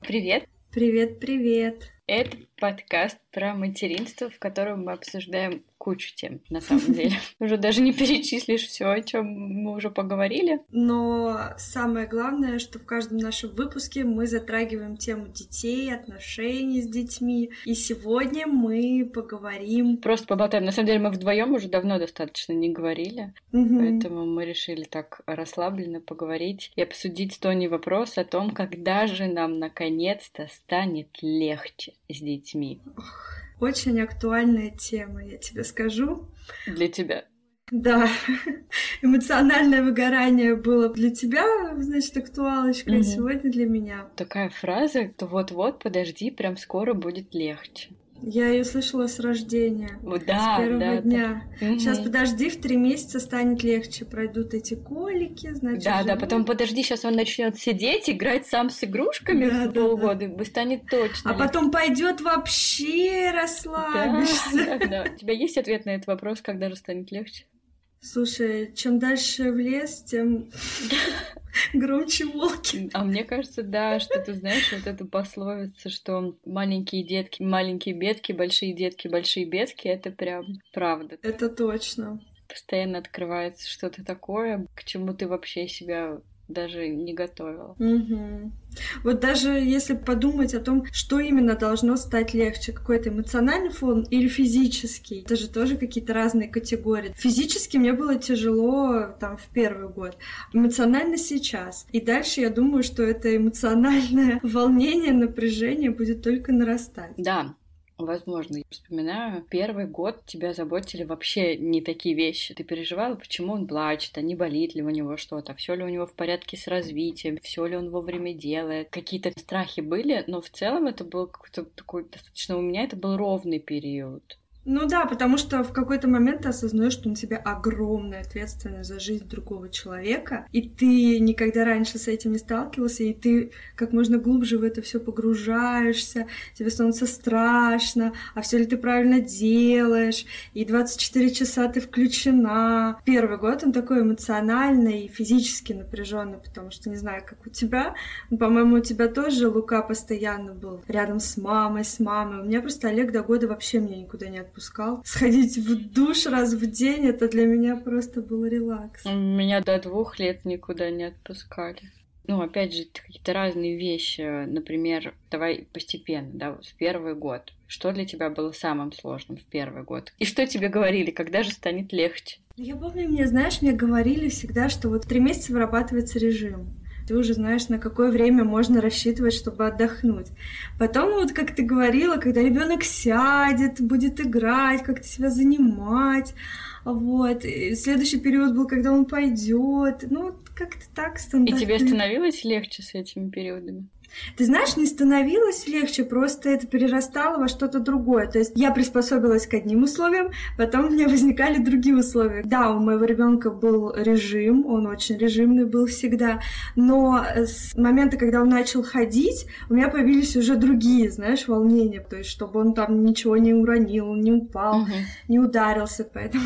Привет! Привет, привет! Это подкаст про материнство, в котором мы обсуждаем кучу тем, на самом деле. Уже даже не перечислишь все, о чем мы уже поговорили. Но самое главное, что в каждом нашем выпуске мы затрагиваем тему детей, отношений с детьми. И сегодня мы поговорим... Просто поболтаем. На самом деле мы вдвоем уже давно достаточно не говорили, угу. поэтому мы решили так расслабленно поговорить и обсудить с Тони вопрос о том, когда же нам наконец-то станет легче с детьми. Очень актуальная тема, я тебе скажу. Для тебя. Да, эмоциональное выгорание было для тебя, значит, актуалочка, угу. а сегодня для меня. Такая фраза, то вот-вот, подожди, прям скоро будет легче. Я ее слышала с рождения. Да, с первого да, дня. Да. Сейчас подожди, в три месяца станет легче. Пройдут эти колики, значит. Да, живут. да, потом подожди, сейчас он начнет сидеть, играть сам с игрушками да, в да, полгода, да. станет точно. А легче. потом пойдет вообще расслабишься. Да, да, да. У тебя есть ответ на этот вопрос, когда же станет легче? Слушай, чем дальше в лес, тем громче волки. А мне кажется, да, что ты знаешь, вот эту пословицу, что маленькие детки, маленькие бедки, большие детки, большие бедки, это прям правда. Это точно. Постоянно открывается что-то такое, к чему ты вообще себя даже не готовила. Угу. Вот даже если подумать о том, что именно должно стать легче, какой-то эмоциональный фон или физический, это же тоже какие-то разные категории. Физически мне было тяжело там в первый год, эмоционально сейчас. И дальше я думаю, что это эмоциональное волнение, напряжение будет только нарастать. Да, Возможно, я вспоминаю, первый год тебя заботили вообще не такие вещи. Ты переживала, почему он плачет, а не болит ли у него что-то, все ли у него в порядке с развитием, все ли он вовремя делает. Какие-то страхи были, но в целом это был какой-то такой достаточно у меня это был ровный период. Ну да, потому что в какой-то момент ты осознаешь, что на тебя огромная ответственность за жизнь другого человека, и ты никогда раньше с этим не сталкивался, и ты как можно глубже в это все погружаешься, тебе становится страшно, а все ли ты правильно делаешь, и 24 часа ты включена. Первый год он такой эмоциональный и физически напряженный, потому что не знаю, как у тебя, по-моему, у тебя тоже Лука постоянно был рядом с мамой, с мамой. У меня просто Олег до года вообще меня никуда не отпускал отпускал. Сходить в душ раз в день, это для меня просто был релакс. Меня до двух лет никуда не отпускали. Ну, опять же, какие-то разные вещи. Например, давай постепенно, да, вот в первый год. Что для тебя было самым сложным в первый год? И что тебе говорили, когда же станет легче? Я помню, мне, знаешь, мне говорили всегда, что вот три месяца вырабатывается режим ты уже знаешь, на какое время можно рассчитывать, чтобы отдохнуть. Потом, вот как ты говорила, когда ребенок сядет, будет играть, как-то себя занимать, вот. И следующий период был, когда он пойдет. Ну, как-то так стандартно. И тебе становилось легче с этими периодами? Ты знаешь, не становилось легче, просто это перерастало во что-то другое. То есть я приспособилась к одним условиям, потом у меня возникали другие условия. Да, у моего ребенка был режим, он очень режимный был всегда, но с момента, когда он начал ходить, у меня появились уже другие, знаешь, волнения, то есть чтобы он там ничего не уронил, не упал, угу. не ударился, поэтому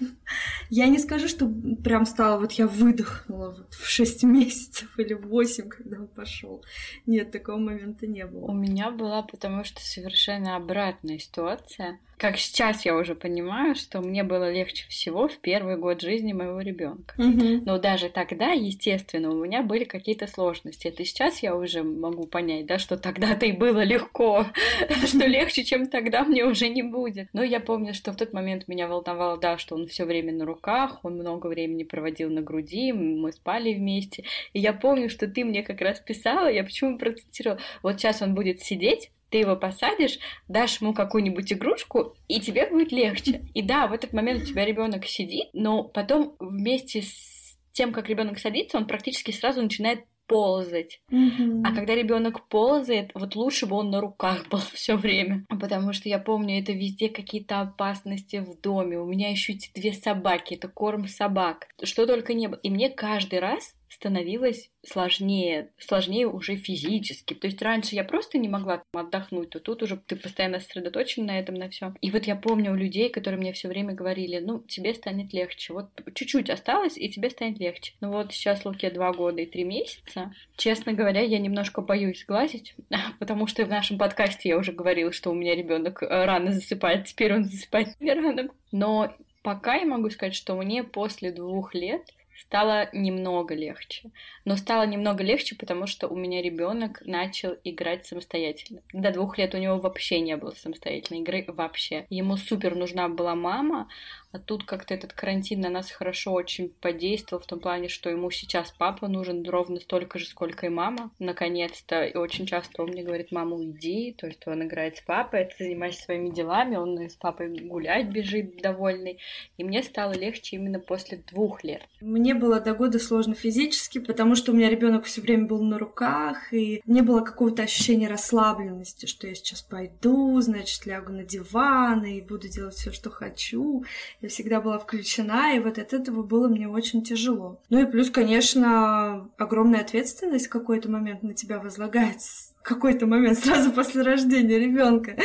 я не скажу, что прям стало, вот я выдохнула вот в 6 месяцев или в 8, когда он пошел. Нет, такого момента не было. У меня была, потому что совершенно обратная ситуация как сейчас я уже понимаю, что мне было легче всего в первый год жизни моего ребенка. Mm-hmm. Но даже тогда, естественно, у меня были какие-то сложности. Это сейчас я уже могу понять, да, что тогда-то и было легко, что легче, чем тогда, мне уже не будет. Но я помню, что в тот момент меня волновало, да, что он все время на руках, он много времени проводил на груди, мы спали вместе. И я помню, что ты мне как раз писала, я почему процитировала, вот сейчас он будет сидеть, ты его посадишь, дашь ему какую-нибудь игрушку, и тебе будет легче. И да, в этот момент у тебя ребенок сидит, но потом вместе с тем, как ребенок садится, он практически сразу начинает ползать. Mm-hmm. А когда ребенок ползает, вот лучше бы он на руках был все время. Потому что я помню, это везде какие-то опасности в доме. У меня еще эти две собаки, это корм собак. Что только не было. И мне каждый раз становилось сложнее, сложнее уже физически. То есть раньше я просто не могла отдохнуть, то тут уже ты постоянно сосредоточен на этом, на все. И вот я помню у людей, которые мне все время говорили, ну, тебе станет легче. Вот чуть-чуть осталось, и тебе станет легче. Ну вот сейчас Луке два года и три месяца. Честно говоря, я немножко боюсь сглазить, потому что в нашем подкасте я уже говорила, что у меня ребенок э, рано засыпает, теперь он засыпает не рано. Но пока я могу сказать, что мне после двух лет стало немного легче. Но стало немного легче, потому что у меня ребенок начал играть самостоятельно. До двух лет у него вообще не было самостоятельной игры вообще. Ему супер нужна была мама, а тут как-то этот карантин на нас хорошо очень подействовал в том плане, что ему сейчас папа нужен ровно столько же, сколько и мама. Наконец-то. И очень часто он мне говорит, мама, уйди. То есть он играет с папой, ты занимайся своими делами, он с папой гулять бежит довольный. И мне стало легче именно после двух лет. Мне было до года сложно физически, потому что у меня ребенок все время был на руках, и не было какого-то ощущения расслабленности, что я сейчас пойду, значит, лягу на диван и буду делать все, что хочу я всегда была включена, и вот от этого было мне очень тяжело. Ну и плюс, конечно, огромная ответственность в какой-то момент на тебя возлагается какой-то момент сразу после рождения ребенка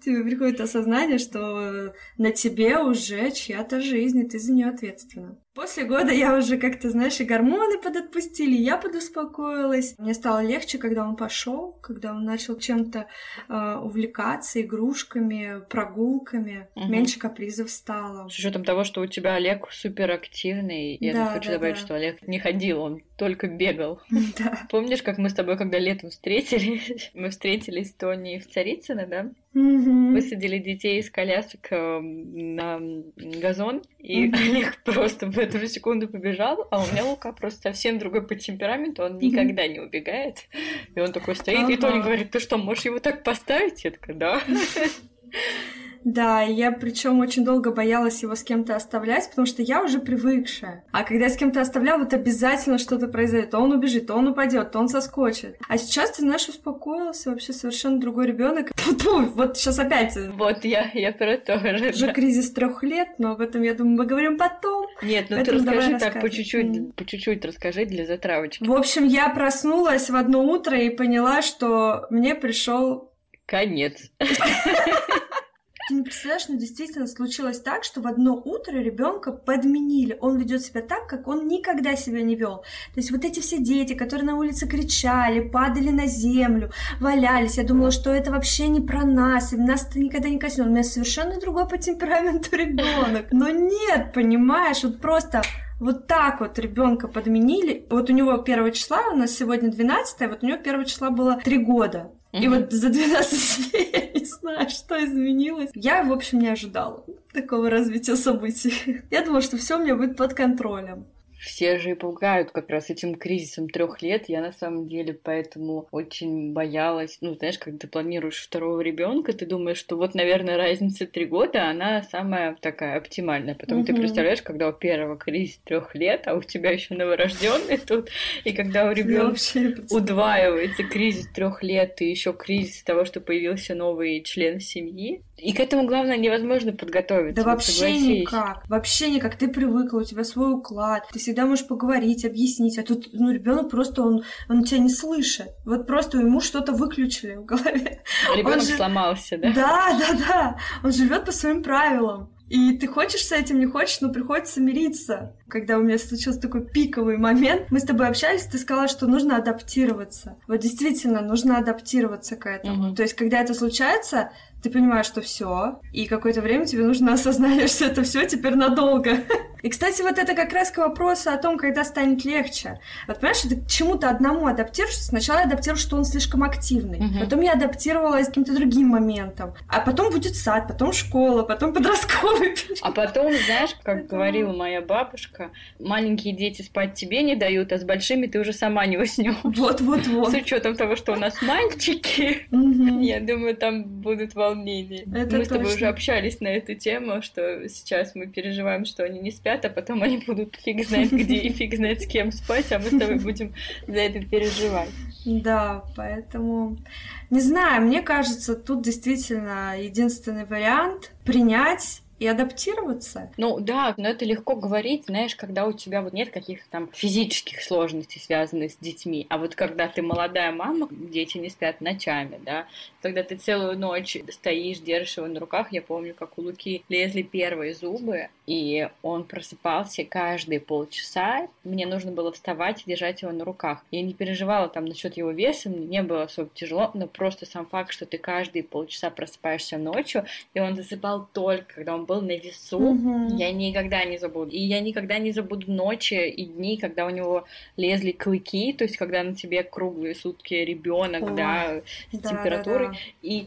тебе приходит осознание, что на тебе уже чья-то жизнь, и ты за нее ответственна. После года я уже как-то, знаешь, и гормоны подотпустили, я подуспокоилась. Мне стало легче, когда он пошел, когда он начал чем-то э, увлекаться, игрушками, прогулками. Угу. Меньше капризов стало. С учетом того, что у тебя Олег суперактивный, я да, хочу да, добавить, да. что Олег не ходил, он только бегал. Да. Помнишь, как мы с тобой, когда летом встретились, мы встретились с Тони в Царицыно, да? Угу. Высадили детей из колясок эм, на газон, и угу. Олег просто в эту секунду побежал, а у меня Лука просто совсем другой по темпераменту, он никогда не убегает. И он такой стоит, ага. и Тони говорит, ты что, можешь его так поставить? Я такая, да. Да, я причем очень долго боялась его с кем-то оставлять, потому что я уже привыкшая. А когда я с кем-то оставляла, вот обязательно что-то произойдет. То он убежит, то он упадет, то он соскочит. А сейчас, ты знаешь, успокоился, вообще совершенно другой ребенок. Вот сейчас опять. Вот я, я про то же. Уже кризис трех лет, но об этом, я думаю, мы говорим потом. Нет, ну ты расскажи так по чуть-чуть, по чуть-чуть расскажи для затравочки. В общем, я проснулась в одно утро и поняла, что мне пришел конец. Ты не представляешь, но действительно случилось так, что в одно утро ребенка подменили. Он ведет себя так, как он никогда себя не вел. То есть вот эти все дети, которые на улице кричали, падали на землю, валялись, я думала, что это вообще не про нас, и нас это никогда не коснулось. У меня совершенно другой по темпераменту ребенок. Но нет, понимаешь, вот просто вот так вот ребенка подменили. Вот у него первого числа, у нас сегодня 12 вот у него первого числа было 3 года. И вот за 12 дней я не знаю, что изменилось. Я, в общем, не ожидала такого развития событий. Я думала, что все у меня будет под контролем все же и пугают как раз этим кризисом трех лет. Я на самом деле поэтому очень боялась. Ну, знаешь, когда ты планируешь второго ребенка, ты думаешь, что вот, наверное, разница три года, она самая такая оптимальная. Потом угу. ты представляешь, когда у первого кризис трех лет, а у тебя еще новорожденный тут, и когда у ребенка удваивается кризис трех лет, и еще кризис того, что появился новый член семьи, и к этому, главное, невозможно подготовиться. Да вообще согласись. никак. Вообще никак. Ты привыкла, у тебя свой уклад. Ты всегда можешь поговорить, объяснить. А тут, ну, ребенок просто, он, он тебя не слышит. Вот просто ему что-то выключили в голове. Ребенок же... сломался, да? Да, да, да. Он живет по своим правилам. И ты хочешь с этим, не хочешь, но приходится мириться. Когда у меня случился такой пиковый момент, мы с тобой общались, ты сказала, что нужно адаптироваться. Вот действительно, нужно адаптироваться к этому. Угу. То есть, когда это случается, ты понимаешь, что все, и какое-то время тебе нужно осознание, что это все теперь надолго. И, кстати, вот это как раз к вопросу о том, когда станет легче. Вот понимаешь, ты к чему-то одному адаптируешься. Сначала я адаптируюсь, что он слишком активный. Угу. Потом я адаптировалась к каким-то другим моментам. А потом будет сад, потом школа, потом подростковый период. А потом, знаешь, как говорила моя бабушка, маленькие дети спать тебе не дают, а с большими ты уже сама не уснешь. Вот-вот-вот. С учетом того, что у нас мальчики, я думаю, там будут волнения. Мы с тобой уже общались на эту тему, что сейчас мы переживаем, что они не спят, а потом они будут фиг знает где и фиг знает с кем спать, а мы с тобой будем за это переживать. Да, поэтому... Не знаю, мне кажется, тут действительно единственный вариант принять и адаптироваться. Ну да, но это легко говорить, знаешь, когда у тебя вот нет каких-то там физических сложностей, связанных с детьми. А вот когда ты молодая мама, дети не спят ночами, да, когда ты целую ночь стоишь, держишь его на руках, я помню, как у Луки лезли первые зубы, и он просыпался каждые полчаса, мне нужно было вставать и держать его на руках. Я не переживала там насчет его веса, мне не было особо тяжело, но просто сам факт, что ты каждые полчаса просыпаешься ночью, и он засыпал только, когда он был на весу, угу. я никогда не забуду. И я никогда не забуду ночи и дни, когда у него лезли клыки, то есть когда на тебе круглые сутки ребенок, да, с да, температурой. Да, да. И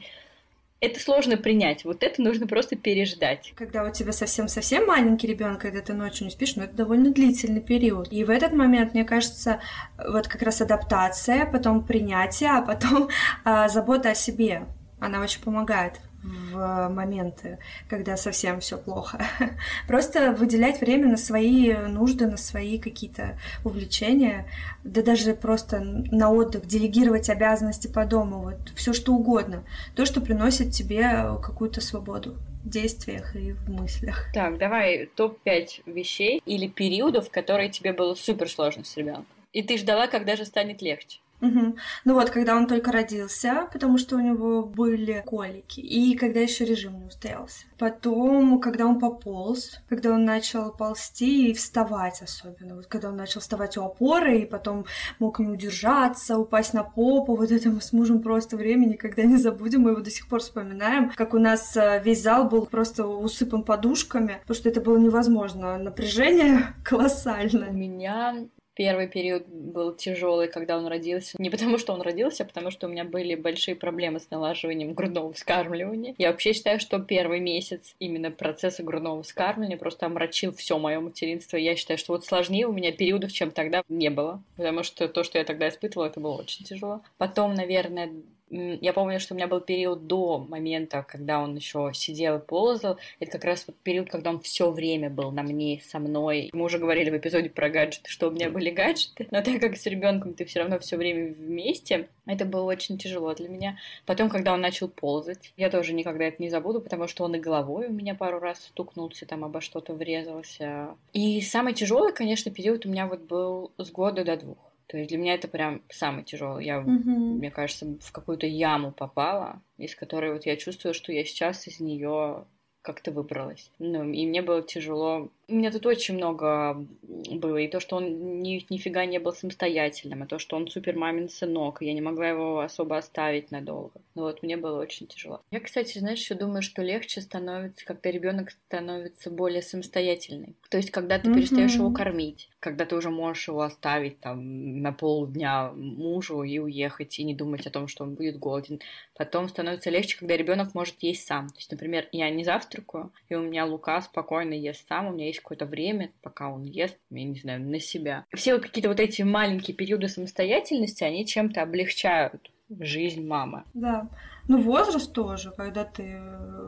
это сложно принять. Вот это нужно просто переждать. Когда у тебя совсем-совсем маленький ребенок, когда ты ночью не спишь, ну это довольно длительный период. И в этот момент, мне кажется, вот как раз адаптация, потом принятие, а потом а, забота о себе. Она очень помогает в моменты, когда совсем все плохо. Просто выделять время на свои нужды, на свои какие-то увлечения, да даже просто на отдых, делегировать обязанности по дому, вот все что угодно. То, что приносит тебе какую-то свободу в действиях и в мыслях. Так, давай топ-5 вещей или периодов, которые тебе было супер сложно с ребенком. И ты ждала, когда же станет легче. Угу. Ну вот, когда он только родился, потому что у него были колики, и когда еще режим не устоялся. Потом, когда он пополз, когда он начал ползти и вставать особенно. Вот когда он начал вставать у опоры, и потом мог не удержаться, упасть на попу. Вот это мы с мужем просто время никогда не забудем. Мы его до сих пор вспоминаем, как у нас э, весь зал был просто усыпан подушками, потому что это было невозможно. Напряжение колоссальное. У меня Первый период был тяжелый, когда он родился. Не потому, что он родился, а потому что у меня были большие проблемы с налаживанием грудного вскармливания. Я вообще считаю, что первый месяц именно процесса грудного вскармливания просто омрачил все мое материнство. Я считаю, что вот сложнее у меня периодов, чем тогда не было. Потому что то, что я тогда испытывала, это было очень тяжело. Потом, наверное, я помню, что у меня был период до момента, когда он еще сидел и ползал. Это как раз вот период, когда он все время был на мне, со мной. Мы уже говорили в эпизоде про гаджеты, что у меня были гаджеты. Но так как с ребенком ты все равно все время вместе, это было очень тяжело для меня. Потом, когда он начал ползать, я тоже никогда это не забуду, потому что он и головой у меня пару раз стукнулся, там обо что-то врезался. И самый тяжелый, конечно, период у меня вот был с года до двух. То есть для меня это прям самый тяжелый. Я, угу. мне кажется, в какую-то яму попала, из которой вот я чувствую, что я сейчас из нее как-то выбралась. Ну, и мне было тяжело у меня тут очень много было. И то, что он ни, нифига не был самостоятельным, и то, что он супер мамин сынок, и я не могла его особо оставить надолго. Ну вот, мне было очень тяжело. Я, кстати, знаешь, еще думаю, что легче становится, когда ребенок становится более самостоятельный. То есть, когда ты mm-hmm. перестаешь его кормить, когда ты уже можешь его оставить там на полдня мужу и уехать, и не думать о том, что он будет голоден. Потом становится легче, когда ребенок может есть сам. То есть, например, я не завтракаю, и у меня Лука спокойно ест сам, у меня есть какое-то время, пока он ест, я не знаю, на себя. Все вот какие-то вот эти маленькие периоды самостоятельности, они чем-то облегчают жизнь мамы. Да. Ну, возраст тоже, когда ты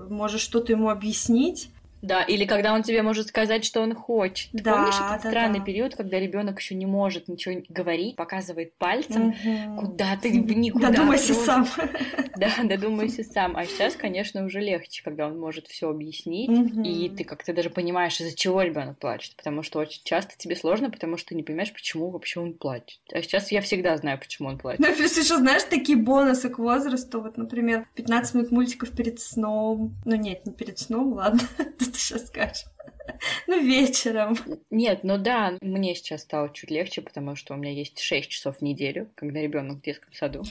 можешь что-то ему объяснить, да, или когда он тебе может сказать, что он хочет. Да, помнишь этот да, странный да. период, когда ребенок еще не может ничего говорить, показывает пальцем, угу. куда ты никуда. Додумайся сам. Да, додумайся сам. А сейчас, конечно, уже легче, когда он может все объяснить, угу. и ты как-то даже понимаешь, из-за чего ребенок плачет. Потому что очень часто тебе сложно, потому что ты не понимаешь, почему вообще он плачет. А сейчас я всегда знаю, почему он плачет. Ну, если еще знаешь такие бонусы к возрасту, вот, например, 15 минут мультиков перед сном. Ну нет, не перед сном, ладно ты сейчас скажешь? Ну, вечером. Нет, ну да, мне сейчас стало чуть легче, потому что у меня есть 6 часов в неделю, когда ребенок в детском саду.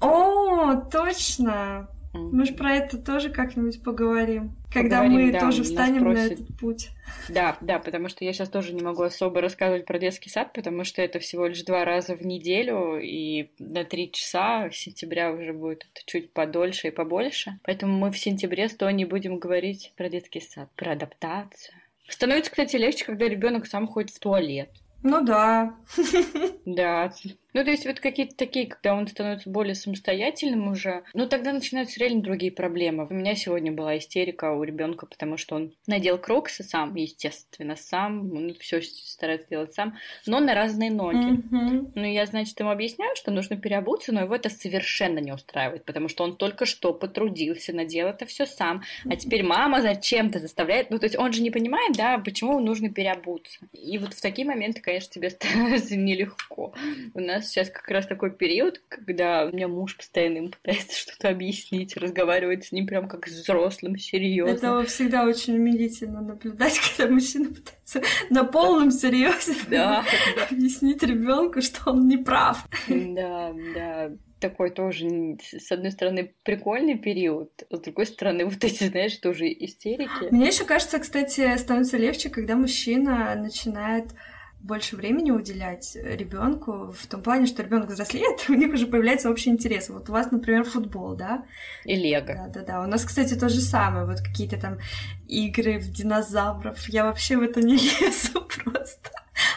О, точно! Мы же про это тоже как-нибудь поговорим, когда поговорим, мы да, тоже встанем на этот путь. Да, да, потому что я сейчас тоже не могу особо рассказывать про детский сад, потому что это всего лишь два раза в неделю, и на три часа сентября уже будет чуть подольше и побольше. Поэтому мы в сентябре с Тони будем говорить про детский сад, про адаптацию. Становится, кстати, легче, когда ребенок сам ходит в туалет. Ну да. Да. Ну, то есть вот какие-то такие, когда он становится более самостоятельным уже, ну, тогда начинаются реально другие проблемы. У меня сегодня была истерика у ребенка, потому что он надел кроксы сам, естественно, сам, он все старается делать сам, но на разные ноги. Mm-hmm. Ну, я, значит, ему объясняю, что нужно переобуться, но его это совершенно не устраивает, потому что он только что потрудился, надел это все сам, а теперь мама зачем-то заставляет, ну, то есть он же не понимает, да, почему нужно переобуться. И вот в такие моменты, конечно, тебе становится нелегко. У нас нас сейчас как раз такой период, когда у меня муж постоянно им пытается что-то объяснить, разговаривать с ним прям как с взрослым, серьезно. Это всегда очень умилительно наблюдать, когда мужчина пытается на полном серьезе да, объяснить ребенку, что он не прав. Да, да такой тоже, с одной стороны, прикольный период, а с другой стороны, вот эти, знаешь, тоже истерики. Мне еще кажется, кстати, становится легче, когда мужчина начинает больше времени уделять ребенку в том плане, что ребенок взрослеет, у них уже появляется общий интерес. Вот у вас, например, футбол, да? И лего. Да, да, да. У нас, кстати, то же самое. Вот какие-то там игры в динозавров. Я вообще в это не лезу просто.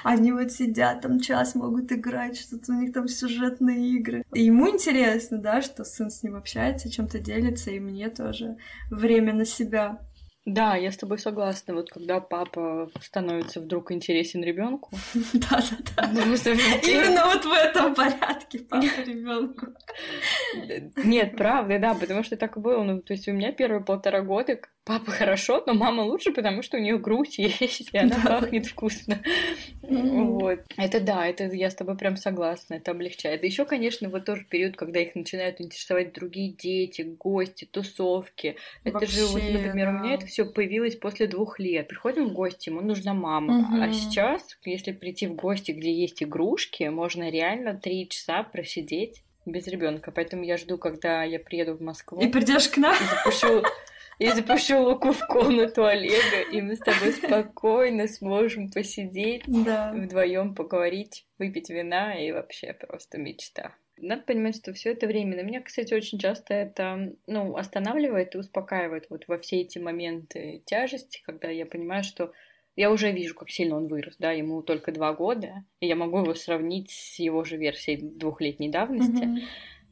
Они вот сидят там час, могут играть, что-то у них там сюжетные игры. И ему интересно, да, что сын с ним общается, чем-то делится, и мне тоже время на себя. Да, я с тобой согласна. Вот когда папа становится вдруг интересен ребенку. Да, да, да. Именно вот в этом порядке папа ребенку. Нет, правда, да, потому что так и было. Ну, то есть у меня первые полтора года папа хорошо, но мама лучше, потому что у нее грудь есть, и она пахнет вкусно. Вот. Это да, это я с тобой прям согласна, это облегчает. Еще, конечно, вот тоже период, когда их начинают интересовать другие дети, гости, тусовки. Это же, вот, например, у меня это все появилось после двух лет. Приходим в гости, ему нужна мама. А сейчас, если прийти в гости, где есть игрушки, можно реально три часа просидеть без ребенка. Поэтому я жду, когда я приеду в Москву. И придешь к нам. И запущу и запущу Луку в комнату Олега, и мы с тобой спокойно сможем посидеть, да. вдвоем поговорить, выпить вина и вообще просто мечта. Надо понимать, что все это временно. Меня, кстати, очень часто это ну, останавливает и успокаивает вот во все эти моменты тяжести, когда я понимаю, что я уже вижу, как сильно он вырос, да, ему только два года, и я могу его сравнить с его же версией двухлетней давности. Mm-hmm.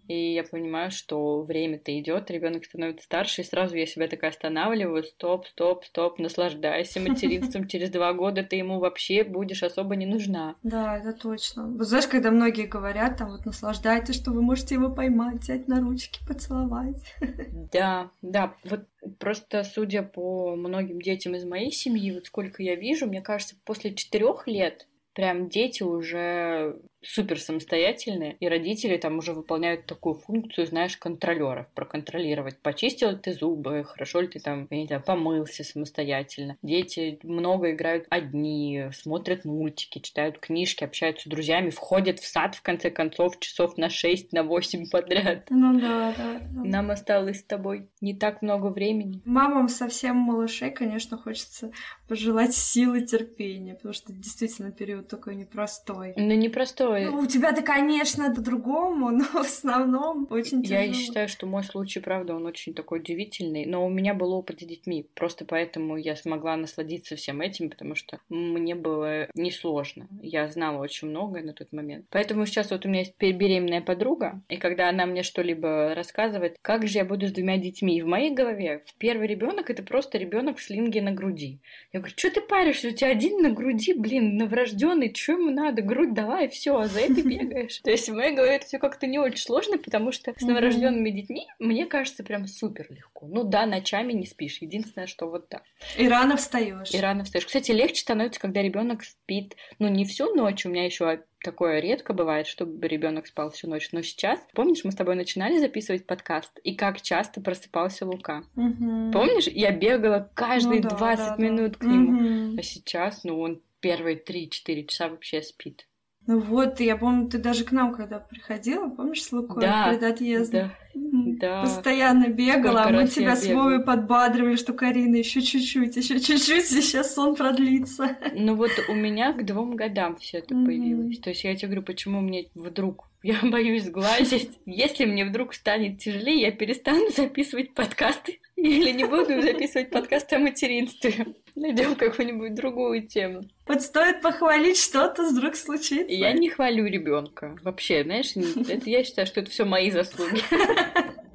И я понимаю, что время-то идет, ребенок становится старше, и сразу я себя такая останавливаю, стоп, стоп, стоп, наслаждайся материнством, через два года ты ему вообще будешь особо не нужна. Да, это точно. Вот знаешь, когда многие говорят, там вот наслаждайтесь, что вы можете его поймать, взять на ручки, поцеловать. Да, да, вот просто судя по многим детям из моей семьи, вот сколько я вижу, мне кажется, после четырех лет прям дети уже супер самостоятельные, и родители там уже выполняют такую функцию, знаешь, контролеров, проконтролировать, почистил ли ты зубы, хорошо ли ты там, я не знаю, помылся самостоятельно. Дети много играют одни, смотрят мультики, читают книжки, общаются с друзьями, входят в сад, в конце концов, часов на 6, на 8 подряд. Ну да, да. да. Нам осталось с тобой не так много времени. Мамам совсем малышей, конечно, хочется пожелать силы терпения, потому что действительно период такой непростой. Ну, непростой такой... Ну, у тебя-то, конечно, по-другому, но в основном очень тяжело. Я считаю, что мой случай, правда, он очень такой удивительный, но у меня был опыт с детьми, просто поэтому я смогла насладиться всем этим, потому что мне было несложно. Я знала очень многое на тот момент. Поэтому сейчас вот у меня есть беременная подруга, и когда она мне что-либо рассказывает, как же я буду с двумя детьми, и в моей голове первый ребенок это просто ребенок в слинге на груди. Я говорю, что ты паришься, у тебя один на груди, блин, новорожденный, что ему надо, грудь давай, все, за это бегаешь. То есть в моей голове это все как-то не очень сложно, потому что с новорожденными детьми мне кажется прям супер легко. Ну да, ночами не спишь. Единственное, что вот так. И рано встаешь. И рано встаешь. Кстати, легче становится, когда ребенок спит. Ну, не всю ночь. У меня еще такое редко бывает, чтобы ребенок спал всю ночь. Но сейчас, помнишь, мы с тобой начинали записывать подкаст, и как часто просыпался Лука. Угу. Помнишь, я бегала каждые ну, да, 20 да, минут да. к нему. Угу. А сейчас, ну, он первые 3-4 часа вообще спит. Ну вот, я помню, ты даже к нам, когда приходила, помнишь, с Лукой да, перед отъездом? Да, Постоянно бегала, а мы тебя с Вовой подбадривали, что Карина еще чуть-чуть, еще чуть-чуть, и сейчас сон продлится. Ну вот у меня к двум годам все это mm-hmm. появилось. То есть я тебе говорю, почему мне вдруг я боюсь сглазить. Если мне вдруг станет тяжелее, я перестану записывать подкасты Или не буду записывать подкаст о материнстве. Найдем какую-нибудь другую тему. Вот стоит похвалить что-то, вдруг случится. Я не хвалю ребенка. Вообще, знаешь, это, я считаю, что это все мои заслуги.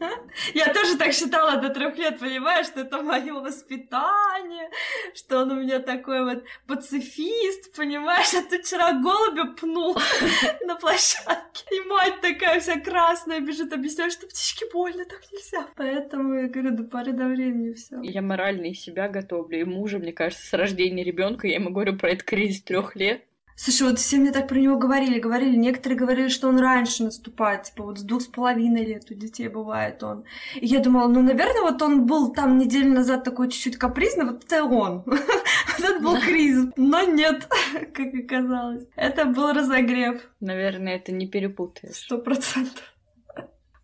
Я тоже так считала до трех лет, понимаешь, что это мое воспитание, что он у меня такой вот пацифист, понимаешь, а ты вчера голубя пнул на площадке, и мать такая вся красная бежит, объясняет, что птичке больно, так нельзя. Поэтому я говорю, до поры до времени все. Я морально из себя готовлю, и мужа, мне кажется, с рождения ребенка, я ему говорю про этот кризис трех лет, Слушай, вот все мне так про него говорили, говорили. Некоторые говорили, что он раньше наступает, типа вот с двух с половиной лет у детей бывает он. И я думала, ну, наверное, вот он был там неделю назад такой чуть-чуть капризный, вот это он. Вот это был кризис. Но нет, как оказалось. Это был разогрев. Наверное, это не перепутаешь. Сто процентов.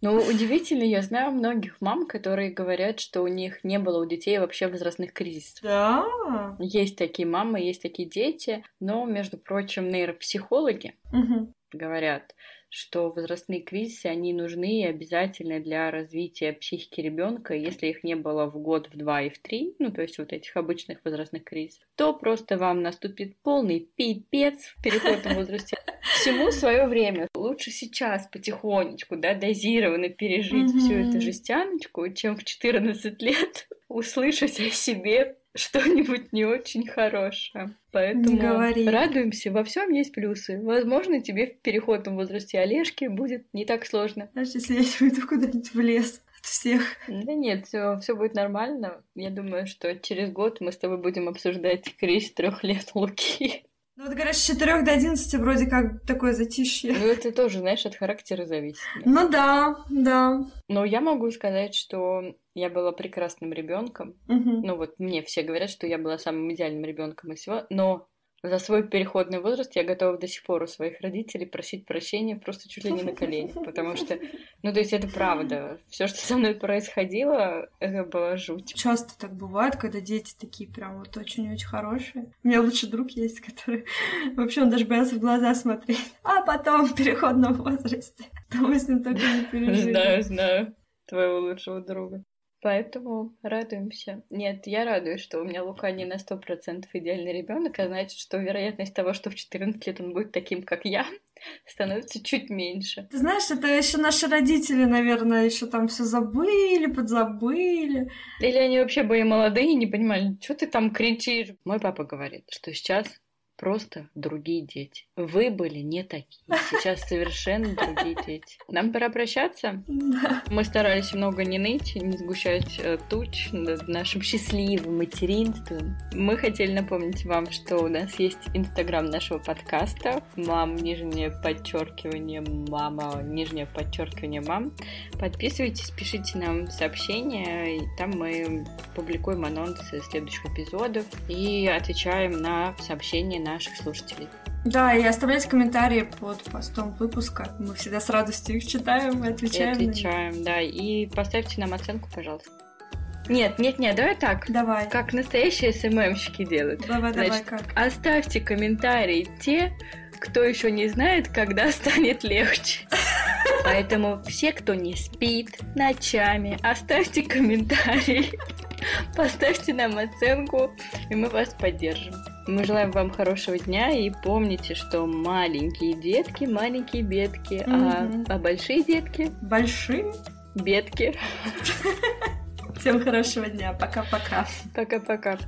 Ну, удивительно, я знаю многих мам, которые говорят, что у них не было у детей вообще возрастных кризисов. Да. Есть такие мамы, есть такие дети, но, между прочим, нейропсихологи Угу. говорят, что возрастные кризисы, они нужны и обязательны для развития психики ребенка. Если их не было в год, в два и в три, ну, то есть вот этих обычных возрастных кризисов, то просто вам наступит полный пипец в переходном возрасте. Всему свое время. Лучше сейчас потихонечку, да, дозированно пережить всю эту жестяночку, чем в 14 лет услышать о себе что-нибудь не очень хорошее. Поэтому говори. радуемся, во всем есть плюсы. Возможно, тебе в переходном возрасте Олежки будет не так сложно. Знаешь, если я уйду куда-нибудь в лес от всех. Да нет, все, все будет нормально. Я думаю, что через год мы с тобой будем обсуждать кризис трех лет Луки. Ну вот говорят, с 4 до 11 вроде как такое затишье. Ну, это тоже, знаешь, от характера зависит. Ну да, да. Но я могу сказать, что я была прекрасным ребенком. Мгм. Ну вот мне все говорят, что я была самым идеальным ребенком из всего, но за свой переходный возраст я готова до сих пор у своих родителей просить прощения просто чуть ли не на коленях, потому что, ну то есть это правда, все, что со мной происходило, это была жуть. Часто так бывает, когда дети такие прям вот очень-очень хорошие. У меня лучший друг есть, который вообще он даже боялся в глаза смотреть. А потом в переходном возрасте. Мы с ним только не пережили. Знаю, знаю твоего лучшего друга. Поэтому радуемся. Нет, я радуюсь, что у меня Лука не на сто процентов идеальный ребенок, а значит, что вероятность того, что в 14 лет он будет таким, как я, становится чуть меньше. Ты знаешь, это еще наши родители, наверное, еще там все забыли, подзабыли. Или они вообще были молодые и не понимали, что ты там кричишь. Мой папа говорит, что сейчас просто другие дети. Вы были не такие. Сейчас совершенно другие дети. Нам пора прощаться. Да. Мы старались много не ныть, не сгущать э, туч над нашим счастливым материнством. Мы хотели напомнить вам, что у нас есть инстаграм нашего подкаста. Мам, нижнее подчеркивание, мама, нижнее подчеркивание, мам. Подписывайтесь, пишите нам сообщения, и там мы публикуем анонсы следующих эпизодов и отвечаем на сообщения наших слушателей. Да, и оставляйте комментарии под постом выпуска. Мы всегда с радостью их читаем и И отвечаем. них. отвечаем, да. И поставьте нам оценку, пожалуйста. Нет, нет, нет, давай так. Давай. Как настоящие СММщики делают. Давай, давай, Значит, как? Оставьте комментарии те, кто еще не знает, когда станет легче. Поэтому все, кто не спит ночами, оставьте комментарий, поставьте нам оценку, и мы вас поддержим. Мы желаем вам хорошего дня и помните, что маленькие детки, маленькие бедки, а, Мгм. а большие детки, Большим. бедки. Всем хорошего дня. Пока-пока. Пока-пока.